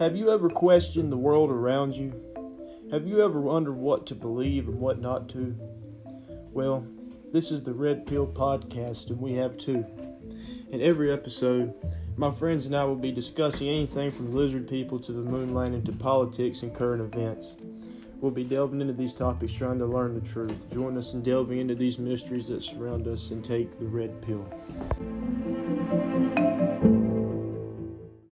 Have you ever questioned the world around you? Have you ever wondered what to believe and what not to? Well, this is the Red Pill Podcast, and we have two. In every episode, my friends and I will be discussing anything from lizard people to the moon landing to politics and current events. We'll be delving into these topics trying to learn the truth. Join us in delving into these mysteries that surround us and take the red pill.